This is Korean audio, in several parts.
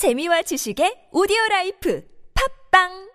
재미와 지식의 오디오 라이프. 팝빵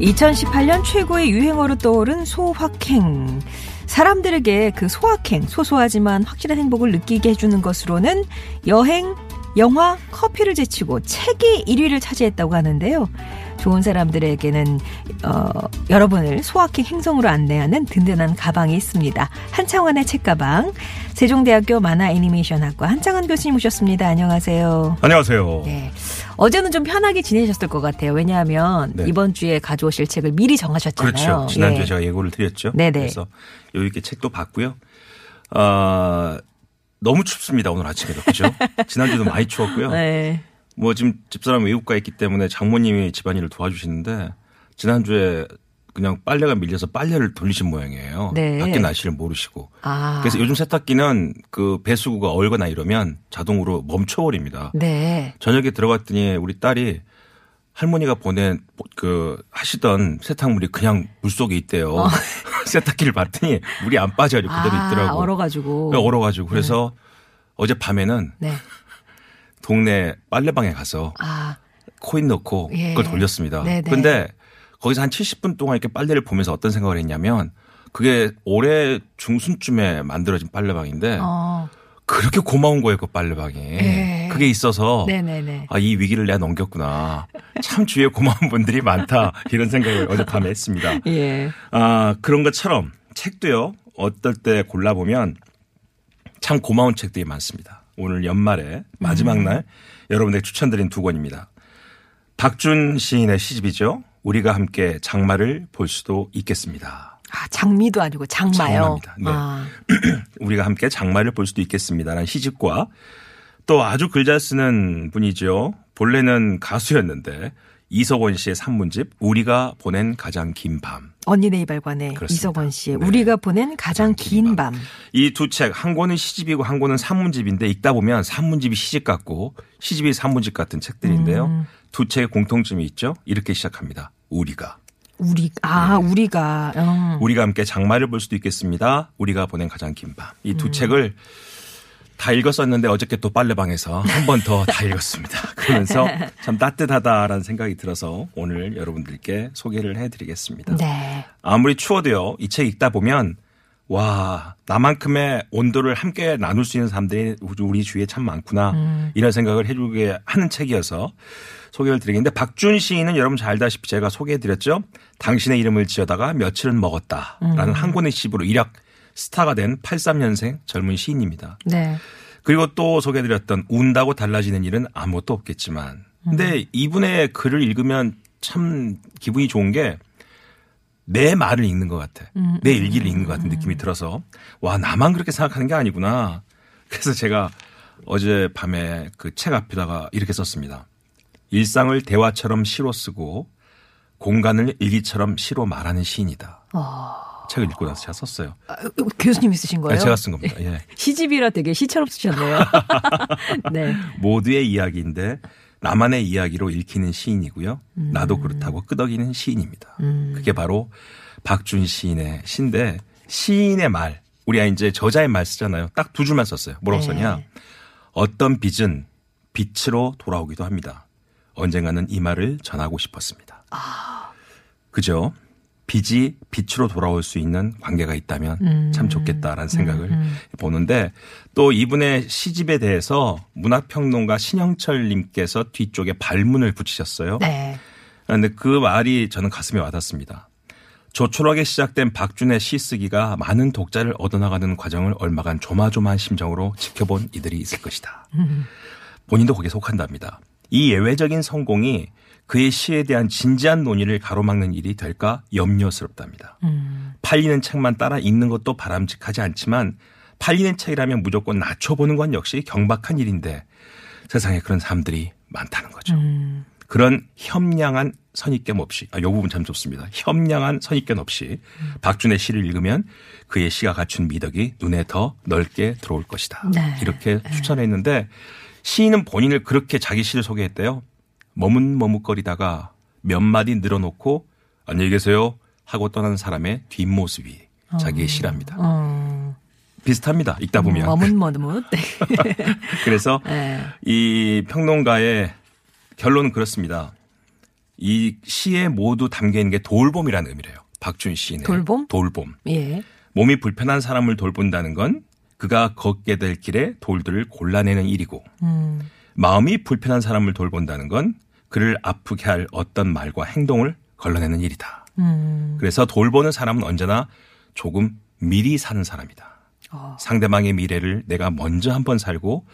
(2018년) 최고의 유행어로 떠오른 소확행. 사람들에게 그 소확행 소소하지만 확실한 행복을 느끼게 해주는 것으로는 여행 영화 커피를 제치고 책이 1위를 차지했다고 하는데요. 좋은 사람들에게는 어, 여러분을 소확행 행성으로 안내하는 든든한 가방이 있습니다. 한창원의 책가방. 세종대학교 만화 애니메이션학과 한창원 교수님 오셨습니다. 안녕하세요. 안녕하세요. 네. 어제는 좀 편하게 지내셨을 것 같아요. 왜냐하면 네. 이번 주에 가져오실 책을 미리 정하셨잖아요. 그렇죠. 지난주에 예. 제가 예고를 드렸죠. 네네. 그래서 여유 있게 책도 봤고요. 아 너무 춥습니다 오늘 아침에도 그죠? 지난주도 많이 추웠고요. 네. 뭐 지금 집사람 외국가 있기 때문에 장모님이 집안일을 도와주시는데 지난주에 그냥 빨래가 밀려서 빨래를 돌리신 모양이에요. 네. 밖에 날씨를 모르시고. 아. 그래서 요즘 세탁기는 그 배수구가 얼거나 이러면 자동으로 멈춰버립니다. 네. 저녁에 들어갔더니 우리 딸이 할머니가 보낸 그 하시던 세탁물이 그냥 물 속에 있대요. 세탁기를 봤더니 물이 안 빠져요. 그대로 아, 있더라고. 얼어가지고. 네, 얼어가지고 그래서 어제 밤에는 네. 동네 빨래방에 가서 아. 코인 넣고 예. 그걸 돌렸습니다. 네네. 근데 거기서 한 70분 동안 이렇게 빨래를 보면서 어떤 생각을 했냐면 그게 올해 중순쯤에 만들어진 빨래방인데 어. 그렇게 고마운 거예요, 그 빨래방이. 예. 그게 있어서 네네네. 아, 이 위기를 내가 넘겼구나. 참 주위에 고마운 분들이 많다. 이런 생각을 어젯밤에 했습니다. 예. 아, 그런 것처럼 책도요. 어떨 때 골라보면 참 고마운 책들이 많습니다. 오늘 연말에 마지막 음. 날 여러분에게 추천드린 두 권입니다. 박준 시인의 시집이죠. 우리가 함께 장마를 볼 수도 있겠습니다. 아, 장미도 아니고 장마요. 장마입니다. 네. 아. 우리가 함께 장마를 볼 수도 있겠습니다라는 시집과 또 아주 글 잘 쓰는 분이죠. 본래는 가수였는데 이석원 씨의 산문집 우리가 보낸 가장 긴 밤. 언니네 이발관의. 이석원 씨의 네. 우리가 보낸 가장 긴 밤. 이 두 책 한 권은 시집이고 한 권은 산문집인데 읽다 보면 산문집이 시집 같고 시집이 산문집 같은 책들인데요. 음. 두 책의 공통점이 있죠. 이렇게 시작합니다. 우리가 우리 아 우리가 음. 네. 우리가 함께 장마를 볼 수도 있겠습니다. 우리가 보낸 가장 긴 밤. 이두 책을 다 읽었었는데 어저께 또 빨래방에서 한 번 더 다 읽었습니다. 그러면서 참 따뜻하다라는 생각이 들어서 오늘 여러분들께 소개를 해드리겠습니다. 네. 아무리 추워도요, 이 책 읽다 보면, 와, 나만큼의 온도를 함께 나눌 수 있는 사람들이 우리 주위에 참 많구나. 이런 생각을 해주게 하는 책이어서 소개를 드리겠는데, 박준 시인은 여러분 잘 알다시피 제가 소개해드렸죠. 당신의 이름을 지어다가 며칠은 먹었다. 라는 한 권의 시집으로 일약 스타가 된 83년생 젊은 시인입니다. 네. 그리고 또 소개해드렸던 운다고 달라지는 일은 아무것도 없겠지만. 근데 이분의 글을 읽으면 참 기분이 좋은 게 내 말을 읽는 것 같아. 내 일기를 읽는 것 같은 느낌이 들어서 와 나만 그렇게 생각하는 게 아니구나. 그래서 제가 어제 밤에 그 책 앞에다가 이렇게 썼습니다. 일상을 대화처럼 시로 쓰고 공간을 일기처럼 시로 말하는 시인이다. 책을 읽고 나서 제가 썼어요. 아, 교수님이 쓰신 거예요? 네, 제가 쓴 겁니다. 예. 시집이라 되게 시처럼 쓰셨네요. 네. 모두의 이야기인데 나만의 이야기로 읽히는 시인이고요. 나도 그렇다고 끄덕이는 시인입니다. 그게 바로 박준 시인의 시인데 시인의 말 우리가 이제 저자의 말 쓰잖아요. 딱 두 줄만 썼어요. 뭐라고 네. 썼냐? 어떤 빛은 빛으로 돌아오기도 합니다. 언젠가는 이 말을 전하고 싶었습니다. 그죠? 빛이 빛으로 돌아올 수 있는 관계가 있다면 참 좋겠다라는 생각을 보는데 또 이분의 시집에 대해서 문화평론가 신영철 님께서 뒤쪽에 발문을 붙이셨어요. 네. 그런데 그 말이 저는 가슴에 와닿습니다. 조촐하게 시작된 박준의 시쓰기가 많은 독자를 얻어나가는 과정을 얼마간 조마조마한 심정으로 지켜본 이들이 있을 것이다. 본인도 거기에 속한답니다. 이 예외적인 성공이 그의 시에 대한 진지한 논의를 가로막는 일이 될까 염려스럽답니다. 팔리는 책만 따라 읽는 것도 바람직하지 않지만 팔리는 책이라면 무조건 낮춰보는 건 역시 경박한 일인데 세상에 그런 사람들이 많다는 거죠. 그런 협량한 선입견 없이, 아, 요 부분 참 좋습니다. 협량한 선입견 없이 박준의 시를 읽으면 그의 시가 갖춘 미덕이 눈에 더 넓게 들어올 것이다. 네. 이렇게 추천했는데 시인은 본인을 그렇게 자기 시를 소개했대요. 머뭇머뭇거리다가 몇 마디 늘어놓고 안녕히 계세요 하고 떠나는 사람의 뒷모습이 자기의 시랍니다. 어, 비슷합니다. 읽다 보면. 머뭇머뭇. 네. 그래서 네. 이 평론가의 결론은 그렇습니다. 이 시에 모두 담겨 있는 게 돌봄이라는 의미래요. 박준 시인의 돌봄? 돌봄. 예. 몸이 불편한 사람을 돌본다는 건 그가 걷게 될 길에 돌들을 골라내는 일이고 음. 마음이 불편한 사람을 돌본다는 건 그를 아프게 할 어떤 말과 행동을 걸러내는 일이다. 음. 그래서 돌보는 사람은 언제나 조금 미리 사는 사람이다. 어. 상대방의 미래를 내가 먼저 한 번 살고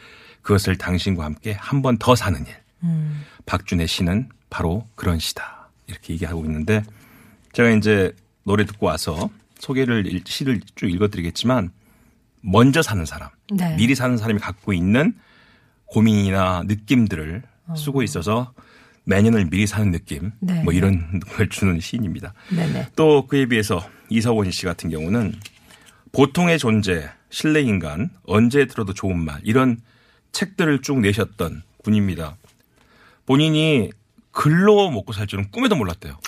그것을 당신과 함께 한 번 더 사는 일. 음. 박준의 시는 바로 그런 시다. 이렇게 얘기하고 있는데 제가 이제 노래 듣고 와서 소개를 일- 시를 쭉 읽어드리겠지만 먼저 사는 사람, 네. 미리 사는 사람이 갖고 있는 고민이나 느낌들을 쓰고 있어서 내년을 미리 사는 느낌, 네. 뭐 이런 걸 주는 시인입니다. 네네. 또 그에 비해서 이서원 씨 같은 경우는 보통의 존재, 신뢰 인간, 언제 들어도 좋은 말 이런 책들을 쭉 내셨던 분입니다. 본인이 글로 먹고 살 줄은 꿈에도 몰랐대요.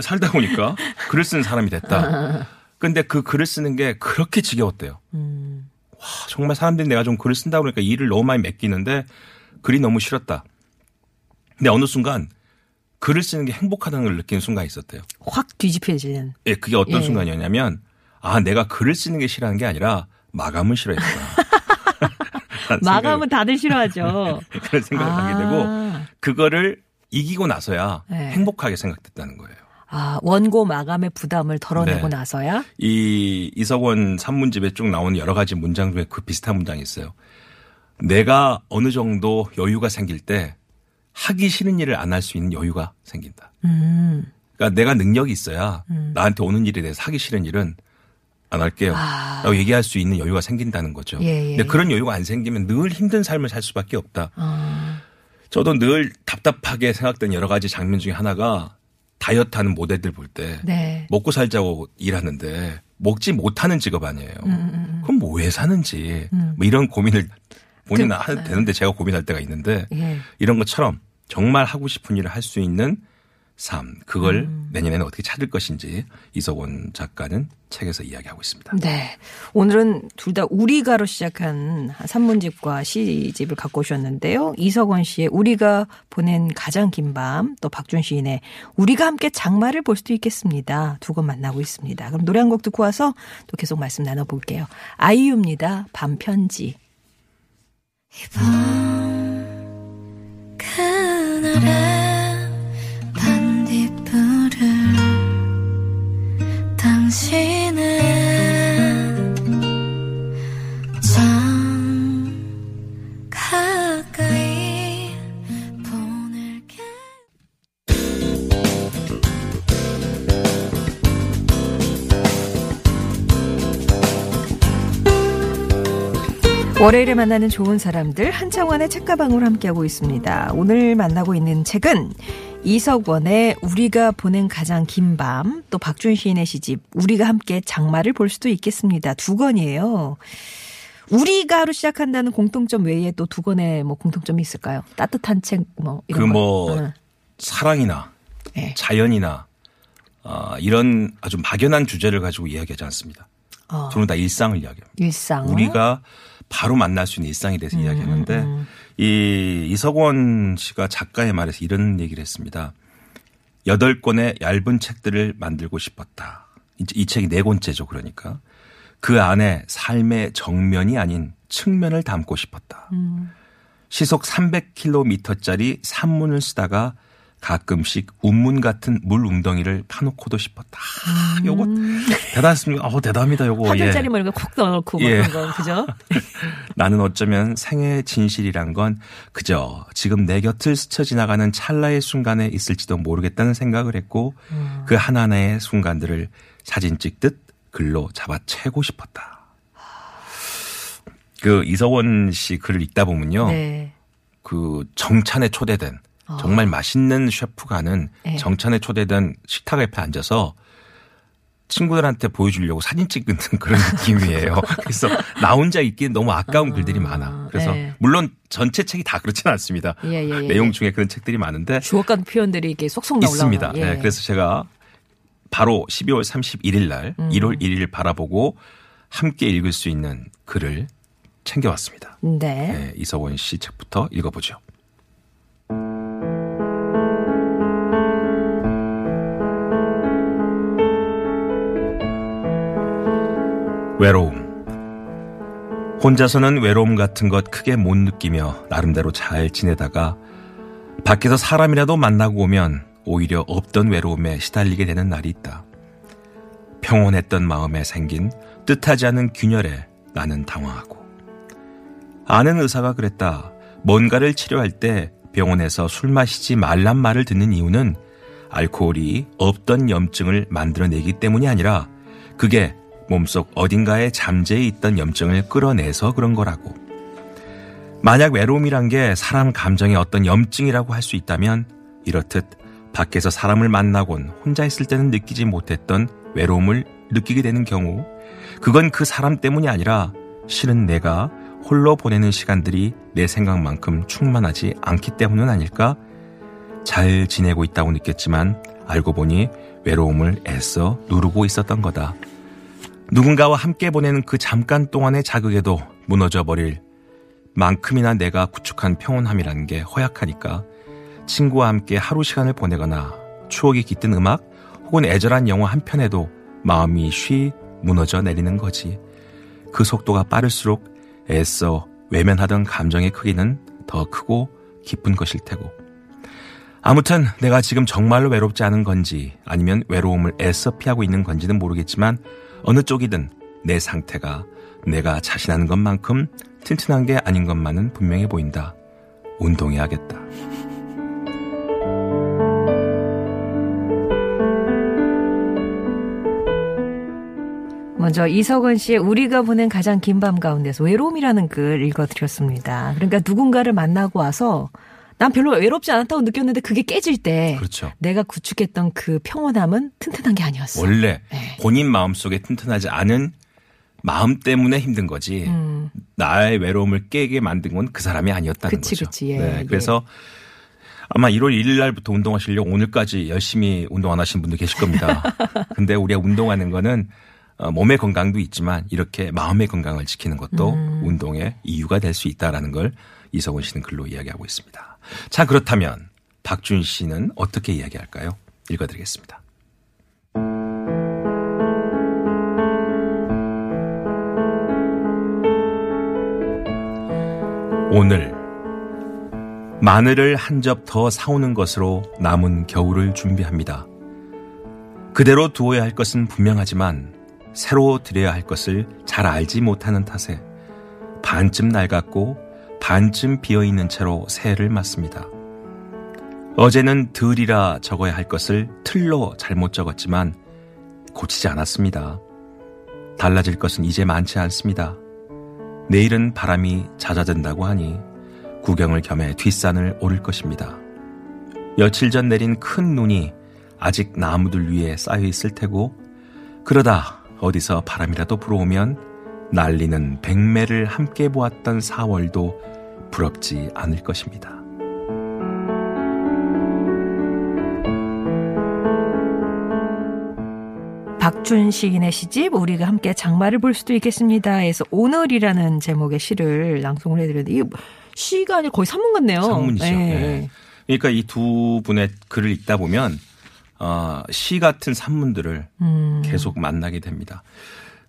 살다 보니까 글을 쓰는 사람이 됐다. 근데 그 글을 쓰는 게 그렇게 지겨웠대요. 와, 정말 사람들이 내가 좀 글을 쓴다 그러니까 일을 너무 많이 맡기는데 글이 너무 싫었다. 근데 어느 순간 글을 쓰는 게 행복하다는 걸 느끼는 순간이 있었대요. 확 뒤집혀지는. 예, 그게 어떤 예. 순간이었냐면 아, 내가 글을 쓰는 게 싫어하는 게 아니라 마감을 싫어했구나. 마감은 다들 싫어하죠. 그런 생각을 하게 되고 아. 그거를 이기고 나서야 네. 행복하게 생각됐다는 거예요. 아, 원고 마감의 부담을 덜어내고 네. 나서야? 이 이석원 산문집에 쭉 나오는 여러 가지 문장 중에 그 비슷한 문장이 있어요. 내가 어느 정도 여유가 생길 때 하기 싫은 일을 안 할 수 있는 여유가 생긴다. 음. 그러니까 내가 능력이 있어야 나한테 오는 일에 대해서 하기 싫은 일은 안 할게요. 아. 라고 얘기할 수 있는 여유가 생긴다는 거죠. 예, 예, 근데 그런 여유가 안 생기면 늘 힘든 삶을 살 수밖에 없다. 아. 저도 늘 답답하게 생각된 여러 가지 장면 중에 하나가 다이어트 하는 모델들 볼때 네. 먹고 살자고 일하는데 먹지 못하는 직업 아니에요. 그럼 뭐 왜 사는지 뭐 이런 고민을 본인 은 해도 되는데 제가 고민할 때가 있는데 예. 이런 것처럼 정말 하고 싶은 일을 할 수 있는 삶 그걸 내년에는 어떻게 찾을 것인지 이석원 작가는 책에서 이야기하고 있습니다. 네. 오늘은 둘 다 우리가로 시작한 산문집과 시집을 갖고 오셨는데요. 이석원 씨의 우리가 보낸 가장 긴 밤, 또 박준 시인의 우리가 함께 장마를 볼 수도 있겠습니다. 두곡 만나고 있습니다. 그럼 노래 한 곡 듣고 와서 또 계속 말씀 나눠볼게요. 아이유입니다. 밤편지. 그날의 반딧불을 당신은 월요일에 만나는 좋은 사람들 한창원의 책가방으로 함께하고 있습니다. 오늘 만나고 있는 책은 이석원의 우리가 보낸 가장 긴 밤, 또 박준 시인의 시집 우리가 함께 장마를 볼 수도 있겠습니다. 두 권이에요. 우리가로 시작한다는 공통점 외에 또 두 권의 뭐 공통점이 있을까요? 따뜻한 책 뭐 이런 그 거. 뭐 응. 사랑이나 예. 자연이나 아, 이런 아주 막연한 주제를 가지고 이야기하지 않습니다. 어, 저는 다 일상을 이야기합니다. 일상. 우리가 바로 만날 수 있는 일상에 대해서 음, 이야기하는데 이 이석원 씨가 작가의 말에서 이런 얘기를 했습니다. 여덟 권의 얇은 책들을 만들고 싶었다. 이제 이 책이 네 권째죠. 그러니까 그 안에 삶의 정면이 아닌 측면을 담고 싶었다. 음. 시속 300km짜리 산문을 쓰다가 가끔씩 운문 같은 물 웅덩이를 파놓고도 싶었다. 아, 요거 대단했습니다. 어, 대단합니다. 요거. 한 예. 글자리 뭐 이런 거콕 넣어놓고 막 예. 그런 거 그죠? 나는 어쩌면 생애의 진실이란 건 그저 지금 내 곁을 스쳐 지나가는 찰나의 순간에 있을지도 모르겠다는 생각을 했고 그 하나하나의 순간들을 사진 찍듯 글로 잡아채고 싶었다. 그 이서원 씨 글을 읽다 보면요. 네. 그 정찬에 초대된 정말 맛있는 셰프가 하는 네. 정찬에 초대된 식탁 옆에 앉아서 친구들한테 보여주려고 사진 찍는 그런 느낌이에요. 그래서 나 혼자 읽기엔 너무 아까운 글들이 많아. 그래서 네. 물론 전체 책이 다 그렇지는 않습니다. 예, 예, 예, 내용 예. 중에 그런 책들이 많은데 주옥 같은 표현들이 이렇게 속속 나올라 있습니다. 네, 그래서 제가 바로 12월 31일 날 음. 1월 1일 바라보고 함께 읽을 수 있는 글을 챙겨왔습니다. 네. 네, 이서원 씨 책부터 읽어보죠. 외로움. 혼자서는 외로움 같은 것 크게 못 느끼며 나름대로 잘 지내다가 밖에서 사람이라도 만나고 오면 오히려 없던 외로움에 시달리게 되는 날이 있다. 평온했던 마음에 생긴 뜻하지 않은 균열에 나는 당황하고 아는 의사가 그랬다. 뭔가를 치료할 때 병원에서 술 마시지 말란 말을 듣는 이유는 알코올이 없던 염증을 만들어내기 때문이 아니라 그게 몸속 어딘가에 잠재해 있던 염증을 끌어내서 그런 거라고. 만약 외로움이란 게 사람 감정의 어떤 염증이라고 할 수 있다면 이렇듯 밖에서 사람을 만나곤 혼자 있을 때는 느끼지 못했던 외로움을 느끼게 되는 경우 그건 그 사람 때문이 아니라 실은 내가 홀로 보내는 시간들이 내 생각만큼 충만하지 않기 때문은 아닐까? 잘 지내고 있다고 느꼈지만 알고 보니 외로움을 애써 누르고 있었던 거다. 누군가와 함께 보내는 그 잠깐 동안의 자극에도 무너져 버릴 만큼이나 내가 구축한 평온함이라는 게 허약하니까 친구와 함께 하루 시간을 보내거나 추억이 깃든 음악 혹은 애절한 영화 한 편에도 마음이 쉬 무너져 내리는 거지. 그 속도가 빠를수록 애써 외면하던 감정의 크기는 더 크고 깊은 것일 테고. 아무튼 내가 지금 정말로 외롭지 않은 건지 아니면 외로움을 애써 피하고 있는 건지는 모르겠지만 어느 쪽이든 내 상태가 내가 자신하는 것만큼 튼튼한 게 아닌 것만은 분명해 보인다. 운동해야겠다. 먼저 이석원 씨의 우리가 보낸 가장 긴 밤 가운데서 외로움이라는 글 읽어드렸습니다. 그러니까 누군가를 만나고 와서 난 별로 외롭지 않았다고 느꼈는데 그게 깨질 때 그렇죠. 내가 구축했던 그 평온함은 튼튼한 게 아니었어. 원래 네. 본인 마음속에 튼튼하지 않은 마음 때문에 힘든 거지 음. 나의 외로움을 깨게 만든 건 그 사람이 아니었다는 그치, 거죠. 그치. 예, 네, 예. 그래서 아마 1월 1일 날부터 운동하시려고 오늘까지 열심히 운동 안 하신 분도 계실 겁니다. 근데 우리가 운동하는 거는 어, 몸의 건강도 있지만 이렇게 마음의 건강을 지키는 것도 음. 운동의 이유가 될 수 있다라는 걸 이성훈 씨는 글로 이야기하고 있습니다. 자 그렇다면 박준 씨는 어떻게 이야기할까요? 읽어드리겠습니다. 오늘 마늘을 한 접 더 사오는 것으로 남은 겨울을 준비합니다. 그대로 두어야 할 것은 분명하지만 새로 드려야 할 것을 잘 알지 못하는 탓에 반쯤 낡았고 반쯤 비어 있는 채로 새해를 맞습니다. 어제는 들이라 적어야 할 것을 틀로 잘못 적었지만 고치지 않았습니다. 달라질 것은 이제 많지 않습니다. 내일은 바람이 잦아든다고 하니 구경을 겸해 뒷산을 오를 것입니다. 며칠 전 내린 큰 눈이 아직 나무들 위에 쌓여 있을 테고 그러다 어디서 바람이라도 불어오면 날리는 백매를 함께 보았던 4월도 부럽지 않을 것입니다. 박준 시인의 시집 우리가 함께 장마를 볼 수도 있겠습니다. 해서 오늘이라는 제목의 시를 낭송을 해드렸는데 이게 시가 아니라 거의 산문 같네요. 산문이죠. 예. 예. 그러니까 이 두 분의 글을 읽다 보면 어, 시 같은 산문들을 음. 계속 만나게 됩니다.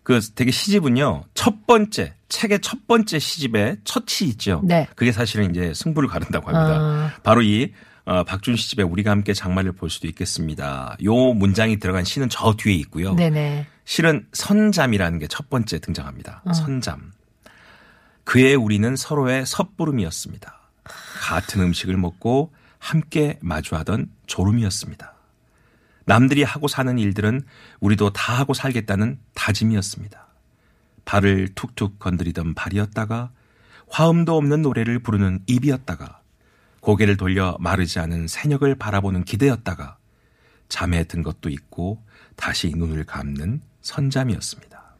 그 되게 시집은요 첫 번째 책의 첫 번째 시집의 첫 시 있죠. 네. 그게 사실은 이제 승부를 가른다고 합니다. 아. 바로 이 어, 박준 시 집에 우리가 함께 장마를 볼 수도 있겠습니다. 요 문장이 들어간 시는 저 뒤에 있고요. 네네. 실은 선잠이라는 게 첫 번째 등장합니다. 선잠. 그의 우리는 서로의 섣부름이었습니다. 같은 음식을 먹고 함께 마주하던 졸음이었습니다. 남들이 하고 사는 일들은 우리도 다 하고 살겠다는 다짐이었습니다. 발을 툭툭 건드리던 발이었다가 화음도 없는 노래를 부르는 입이었다가 고개를 돌려 마르지 않은 새녁을 바라보는 기대였다가 잠에 든 것도 있고 다시 눈을 감는 선잠이었습니다.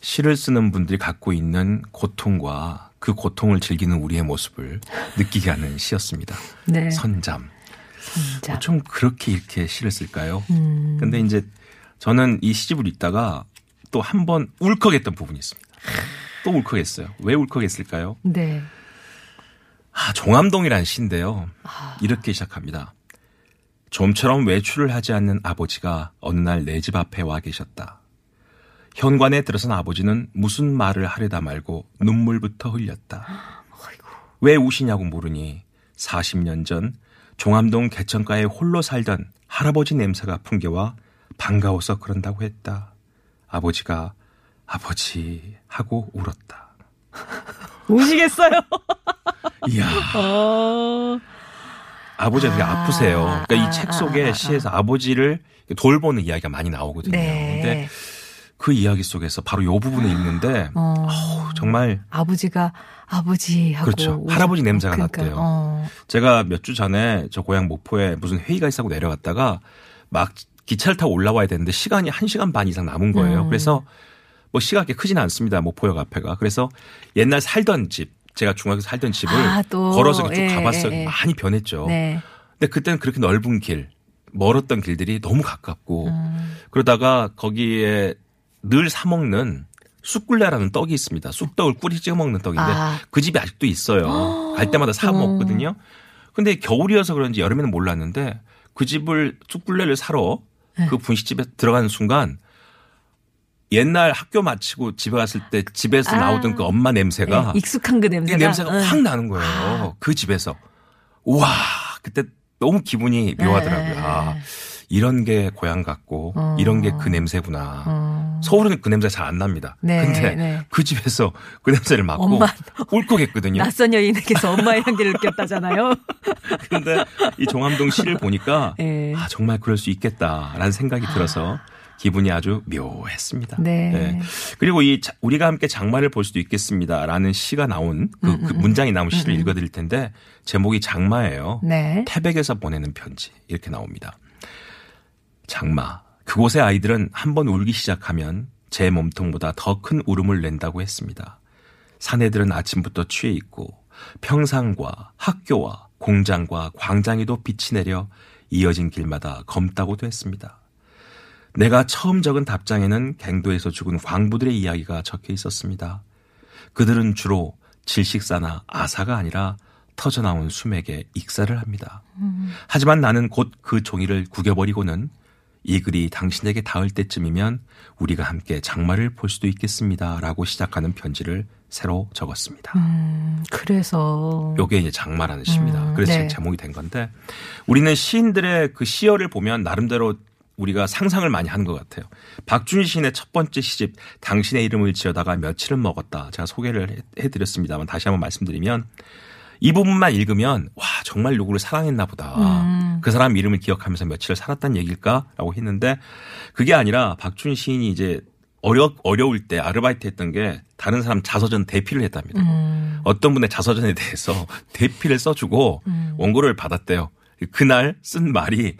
시를 쓰는 분들이 갖고 있는 고통과 그 고통을 즐기는 우리의 모습을 느끼게 하는 시였습니다. 네. 선잠. 진짜. 좀 그렇게 이렇게 시를 쓸까요? 음. 근데 이제 저는 이 시집을 읽다가 또 한 번 울컥했던 부분이 있습니다. 또 울컥했어요. 왜 울컥했을까요? 네. 아, 종암동이라는 시인데요. 이렇게 시작합니다. 좀처럼 외출을 하지 않는 아버지가 어느 날 내 집 앞에 와 계셨다. 현관에 들어선 아버지는 무슨 말을 하려다 말고 눈물부터 흘렸다. 왜 우시냐고 물으니 40년 전 종암동 개천가에 홀로 살던 할아버지 냄새가 풍겨와 반가워서 그런다고 했다. 아버지가 아버지 하고 울었다. 우시겠어요? 이야. 어. 아버지가 되게 아, 아프세요. 그러니까 아, 이책 아, 속에 아, 아. 시에서 아버지를 돌보는 이야기가 많이 나오거든요. 네. 근데 그 이야기 속에서 바로 요 부분을 읽는데 어. 정말 아버지가 아버지 하고 그렇죠. 할아버지 냄새가 그러니까, 났대요. 어. 제가 몇 주 전에 저 고향 목포에 무슨 회의가 있다고 내려갔다가 막 기차를 타고 올라와야 되는데 시간이 1시간 반 이상 남은 거예요. 음. 그래서 뭐 시가 그렇게 크지는 않습니다. 목포역 앞에가. 그래서 옛날 살던 집, 제가 중학교 살던 집을 아, 또. 걸어서 쭉 예, 가봤어요. 예, 예. 많이 변했죠. 네. 근데 그때는 그렇게 넓은 길, 멀었던 길들이 너무 가깝고 음. 그러다가 거기에 늘 사 먹는 쑥굴레라는 떡이 있습니다. 쑥떡을 꿀이 찍어 먹는 떡인데 아. 그 집이 아직도 있어요. 갈 때마다 사 먹거든요. 근데 겨울이어서 그런지 여름에는 몰랐는데 그 집을 쑥굴레를 사러 네. 그 분식집에 들어가는 순간 옛날 학교 마치고 집에 갔을 때 집에서 아. 나오던 그 엄마 냄새가 네, 익숙한 그이 냄새가. 냄새가 응. 확 나는 거예요. 그 집에서. 우와, 그때 너무 기분이 묘하더라고요. 네. 아, 이런 게 고향 같고, 어. 이런 게 그 냄새구나. 어. 서울은 그 냄새 잘 안 납니다. 네, 근데 네. 그 집에서 그 냄새를 맡고 엄마. 울컥했거든요. 낯선 여인에게서 엄마의 향기를 느꼈다잖아요. 근데 이 종암동 시를 보니까 예. 아, 정말 그럴 수 있겠다라는 생각이 들어서 기분이 아주 묘했습니다. 네. 그리고 이 자- 우리가 함께 장마를 볼 수도 있겠습니다라는 시가 나온 그, 음, 그 문장이 나온 시를 읽어드릴 텐데 제목이 장마예요. 네. 태백에서 보내는 편지 이렇게 나옵니다. 장마. 그곳의 아이들은 한 번 울기 시작하면 제 몸통보다 더 큰 울음을 낸다고 했습니다. 사내들은 아침부터 취해 있고 평상과 학교와 공장과 광장에도 빛이 내려 이어진 길마다 검다고도 했습니다. 내가 처음 적은 답장에는 갱도에서 죽은 광부들의 이야기가 적혀 있었습니다. 그들은 주로 질식사나 아사가 아니라 터져나온 수맥에 익사를 합니다. 하지만 나는 곧 그 종이를 구겨버리고는 이 글이 당신에게 닿을 때쯤이면 우리가 함께 장마를 볼 수도 있겠습니다. 라고 시작하는 편지를 새로 적었습니다. 음, 그래서. 요게 이제 장마라는 시입니다. 음, 그래서 네. 제목이 된 건데 우리는 시인들의 그 시어를 보면 나름대로 우리가 상상을 많이 하는 것 같아요. 박준희 시인의 첫 번째 시집 당신의 이름을 지어다가 며칠은 먹었다. 제가 소개를 해- 해드렸습니다만 다시 한번 말씀드리면 이 부분만 읽으면 와 정말 누구를 사랑했나 보다. 음. 그 사람 이름을 기억하면서 며칠을 살았다는 얘기일까라고 했는데 그게 아니라 박준희 시인이 이제 어려 어려울 때 아르바이트 했던 게 다른 사람 자서전 대피를 했답니다. 음. 어떤 분의 자서전에 대해서 대피를 써주고 음. 원고를 받았대요. 그날 쓴 말이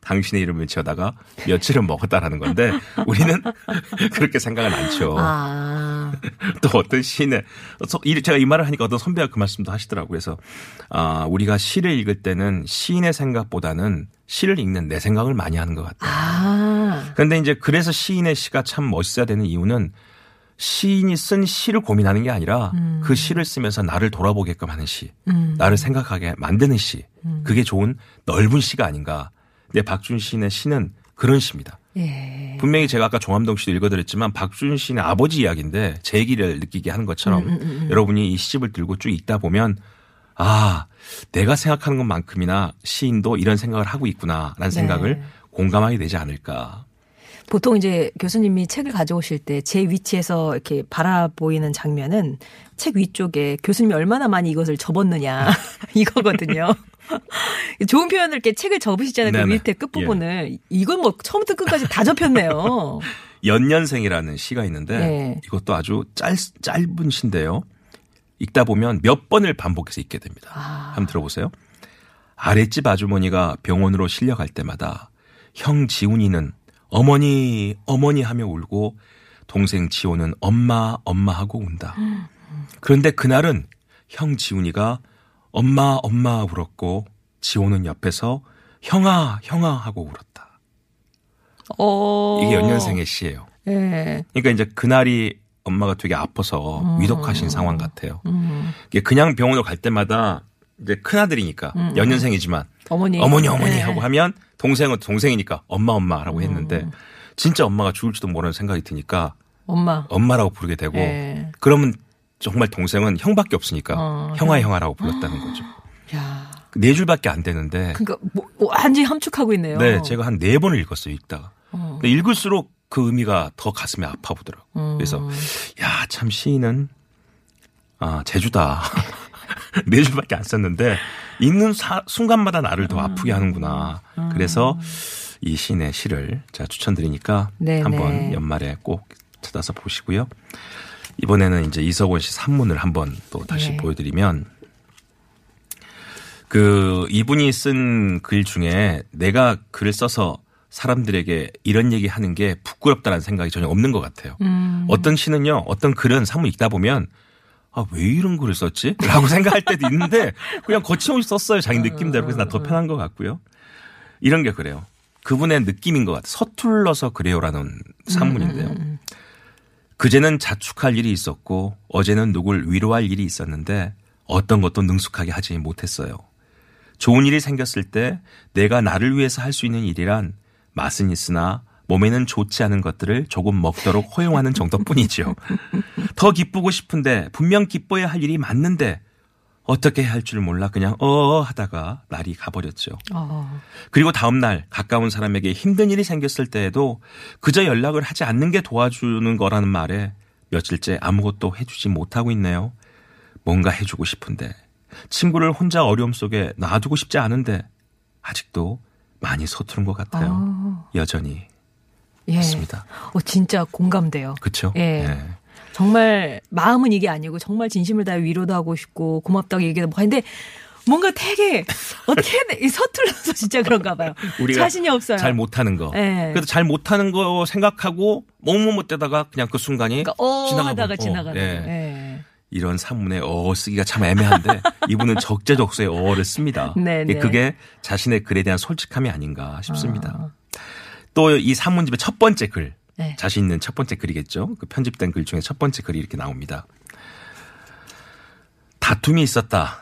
당신의 이름을 지어다가 며칠은 먹었다라는 건데 우리는 그렇게 생각은 않죠. 아. 또 어떤 시인의 제가 이 말을 하니까 어떤 선배가 그 말씀도 하시더라고요. 그래서 아 우리가 시를 읽을 때는 시인의 생각보다는 시를 읽는 내 생각을 많이 하는 것 같아요. 아. 그런데 이제 그래서 시인의 시가 참 멋있어야 되는 이유는 시인이 쓴 시를 고민하는 게 아니라 그 시를 쓰면서 나를 돌아보게끔 하는 시, 음. 나를 생각하게 만드는 시, 그게 좋은 넓은 시가 아닌가. 근데 박준 시인의 시는 그런 시입니다. 예. 분명히 제가 아까 종암동 씨도 읽어드렸지만 박준 시인의 아버지 이야기인데 제 얘기를 느끼게 하는 것처럼 음, 여러분이 이 시집을 들고 쭉 읽다 보면 아, 내가 생각하는 것만큼이나 시인도 이런 생각을 하고 있구나라는 생각을 공감하게 되지 않을까. 보통 이제 교수님이 책을 가져오실 때 제 위치에서 이렇게 바라보이는 장면은 책 위쪽에 교수님이 얼마나 많이 이것을 접었느냐 이거거든요. 좋은 표현을 이렇게 책을 접으시잖아요. 그 네네. 밑에 끝부분을. 이건 뭐 처음부터 끝까지 다 접혔네요. 연년생이라는 시가 있는데 네. 이것도 아주 짧, 짧은 시인데요. 읽다 보면 몇 번을 반복해서 읽게 됩니다. 아. 한번 들어보세요. 아랫집 아주머니가 병원으로 실려갈 때마다 형 지훈이는 어머니 어머니 하며 울고 동생 지호는 엄마 엄마 하고 운다. 그런데 그날은 형 지훈이가 엄마 엄마 울었고 지호는 옆에서 형아 형아 하고 울었다. 어. 이게 연년생의 시예요. 예. 그러니까 이제 그날이 엄마가 되게 아파서 음. 위독하신 상황 같아요. 이게 그냥 병원을 갈 때마다 이제 큰 아들이니까 연년생이지만 음, 어머니. 어머니 어머니 예. 하고 하면 동생은 동생이니까 엄마 엄마라고 했는데 진짜 엄마가 죽을지도 모르는 생각이 드니까 엄마. 엄마라고 부르게 되고 예. 그러면 정말 동생은 형밖에 없으니까 어, 형아 형아라고 불렀다는 거죠. 야. 네 줄밖에 안 되는데 그러니까 뭐, 완전히 함축하고 있네요. 네, 제가 한 네 번을 읽었어요, 읽다가. 어. 근데 읽을수록 그 의미가 더 가슴에 아파 보더라고. 음. 그래서, 야, 참 시인은, 아, 제주다. 네 줄밖에 안 썼는데, 읽는 사- 순간마다 나를 더 아프게 하는구나. 그래서 이 시인의 시를 제가 추천드리니까 네, 한번 네. 연말에 꼭 찾아서 보시고요. 이번에는 이제 이석원 씨 산문을 한번 또 다시 네. 보여드리면, 그 이분이 쓴 글 중에 내가 글을 써서 사람들에게 이런 얘기 하는 게 부끄럽다는 생각이 전혀 없는 것 같아요. 음. 어떤 시는요, 어떤 글은 산문 읽다 보면 아, 왜 이런 글을 썼지? 라고 생각할 때도 있는데 그냥 거침없이 썼어요. 자기 느낌대로. 그래서 나 더 편한 것 같고요. 이런 게 그래요. 그분의 느낌인 것 같아요. 서툴러서 그래요라는 산문인데요. 그제는 자축할 일이 있었고 어제는 누굴 위로할 일이 있었는데 어떤 것도 능숙하게 하지 못했어요. 좋은 일이 생겼을 때 내가 나를 위해서 할 수 있는 일이란 맛은 있으나 몸에는 좋지 않은 것들을 조금 먹도록 허용하는 정도뿐이지요. 더 기쁘고 싶은데 분명 기뻐야 할 일이 맞는데 어떻게 할 줄 몰라 그냥 어어 하다가 날이 가버렸죠. 어. 그리고 다음 날 가까운 사람에게 힘든 일이 생겼을 때에도 그저 연락을 하지 않는 게 도와주는 거라는 말에 며칠째 아무것도 해주지 못하고 있네요. 뭔가 해주고 싶은데 친구를 혼자 어려움 속에 놔두고 싶지 않은데 아직도 많이 서투른 것 같아요. 여전히 예. 맞습니다. 어, 진짜 공감돼요. 그렇죠? 예. 정말 마음은 이게 아니고 정말 진심을 다해 위로도 하고 싶고 고맙다고 얘기도 뭐 하는데 뭔가 되게 어떻게 해야 서툴러서 진짜 그런가 봐요. 우리가 자신이 없어요. 잘 못하는 거. 예. 그래도 잘 못하는 거 생각하고 못못못되다가 그냥 그 순간이 그러니까 어 지나가 하다가 버려. 지나가는. 어, 예. 예. 이런 산문에 어어 쓰기가 참 애매한데 이분은 적재적소에 어어를 씁니다. 네, 네. 그게 자신의 글에 대한 솔직함이 아닌가 싶습니다. 또이 산문집의 첫 번째 글, 네. 자신 있는 첫 번째 글이겠죠. 그 편집된 글 중에 첫 번째 글이 이렇게 나옵니다. 다툼이 있었다.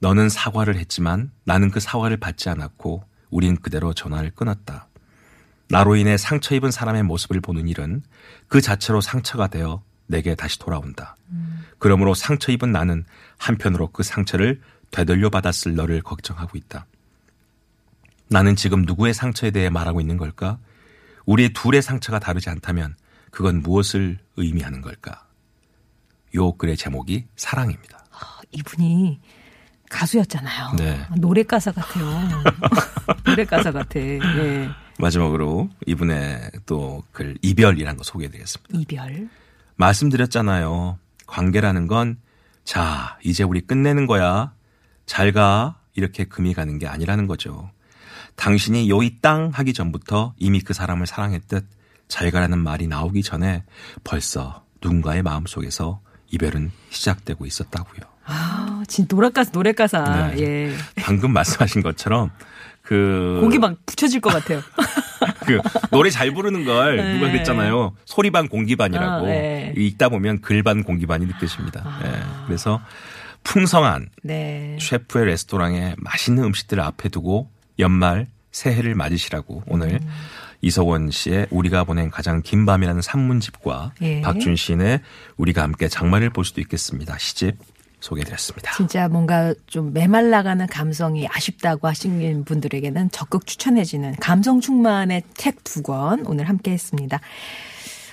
너는 사과를 했지만 나는 그 사과를 받지 않았고 우린 그대로 전화를 끊었다. 나로 인해 상처 입은 사람의 모습을 보는 일은 그 자체로 상처가 되어 내게 다시 돌아온다. 그러므로 상처 입은 나는 한편으로 그 상처를 되돌려 받았을 너를 걱정하고 있다. 나는 지금 누구의 상처에 대해 말하고 있는 걸까? 우리의 둘의 상처가 다르지 않다면 그건 무엇을 의미하는 걸까? 요 글의 제목이 사랑입니다. 이분이 가수였잖아요. 네. 노래 가사 같아요. 노래 가사 같아. 예. 마지막으로 이분의 또 글 이별이라는 거 소개해드리겠습니다. 이별. 말씀드렸잖아요. 관계라는 건, 자, 이제 우리 끝내는 거야. 잘 가. 이렇게 금이 가는 게 아니라는 거죠. 당신이 요이 땅 하기 전부터 이미 그 사람을 사랑했듯 잘 가라는 말이 나오기 전에 벌써 누군가의 마음 속에서 이별은 시작되고 있었다고요. 아, 진 노래 가사 노래 가사. 네. 예. 방금 말씀하신 것처럼 그 곡이 막 붙여질 것 같아요. 그 노래 잘 부르는 걸 네. 누가 그랬잖아요. 소리 반 공기 반이라고 아, 네. 읽다 보면 글 반 공기 반이 느껴집니다. 예. 그래서 풍성한 네. 셰프의 레스토랑에 맛있는 음식들을 앞에 두고 연말 새해를 맞으시라고 오늘 음. 이석원 씨의 우리가 보낸 가장 긴 밤이라는 산문집과 예. 박준 시인의 우리가 함께 장마를 볼 수도 있겠습니다. 시집 소개해드렸습니다. 진짜 뭔가 좀 메말라가는 감성이 아쉽다고 하신 분들에게는 적극 추천해지는 감성 충만의 책 두 권 오늘 함께 했습니다.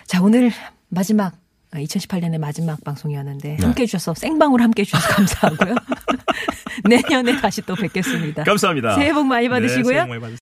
자, 오늘 마지막 2018년의 마지막 방송이었는데 네. 함께 해주셔서 생방으로 함께 해주셔서 감사하고요. 내년에 다시 또 뵙겠습니다. 감사합니다. 새해 복 많이 네, 받으시고요. 복 많이 받으세요.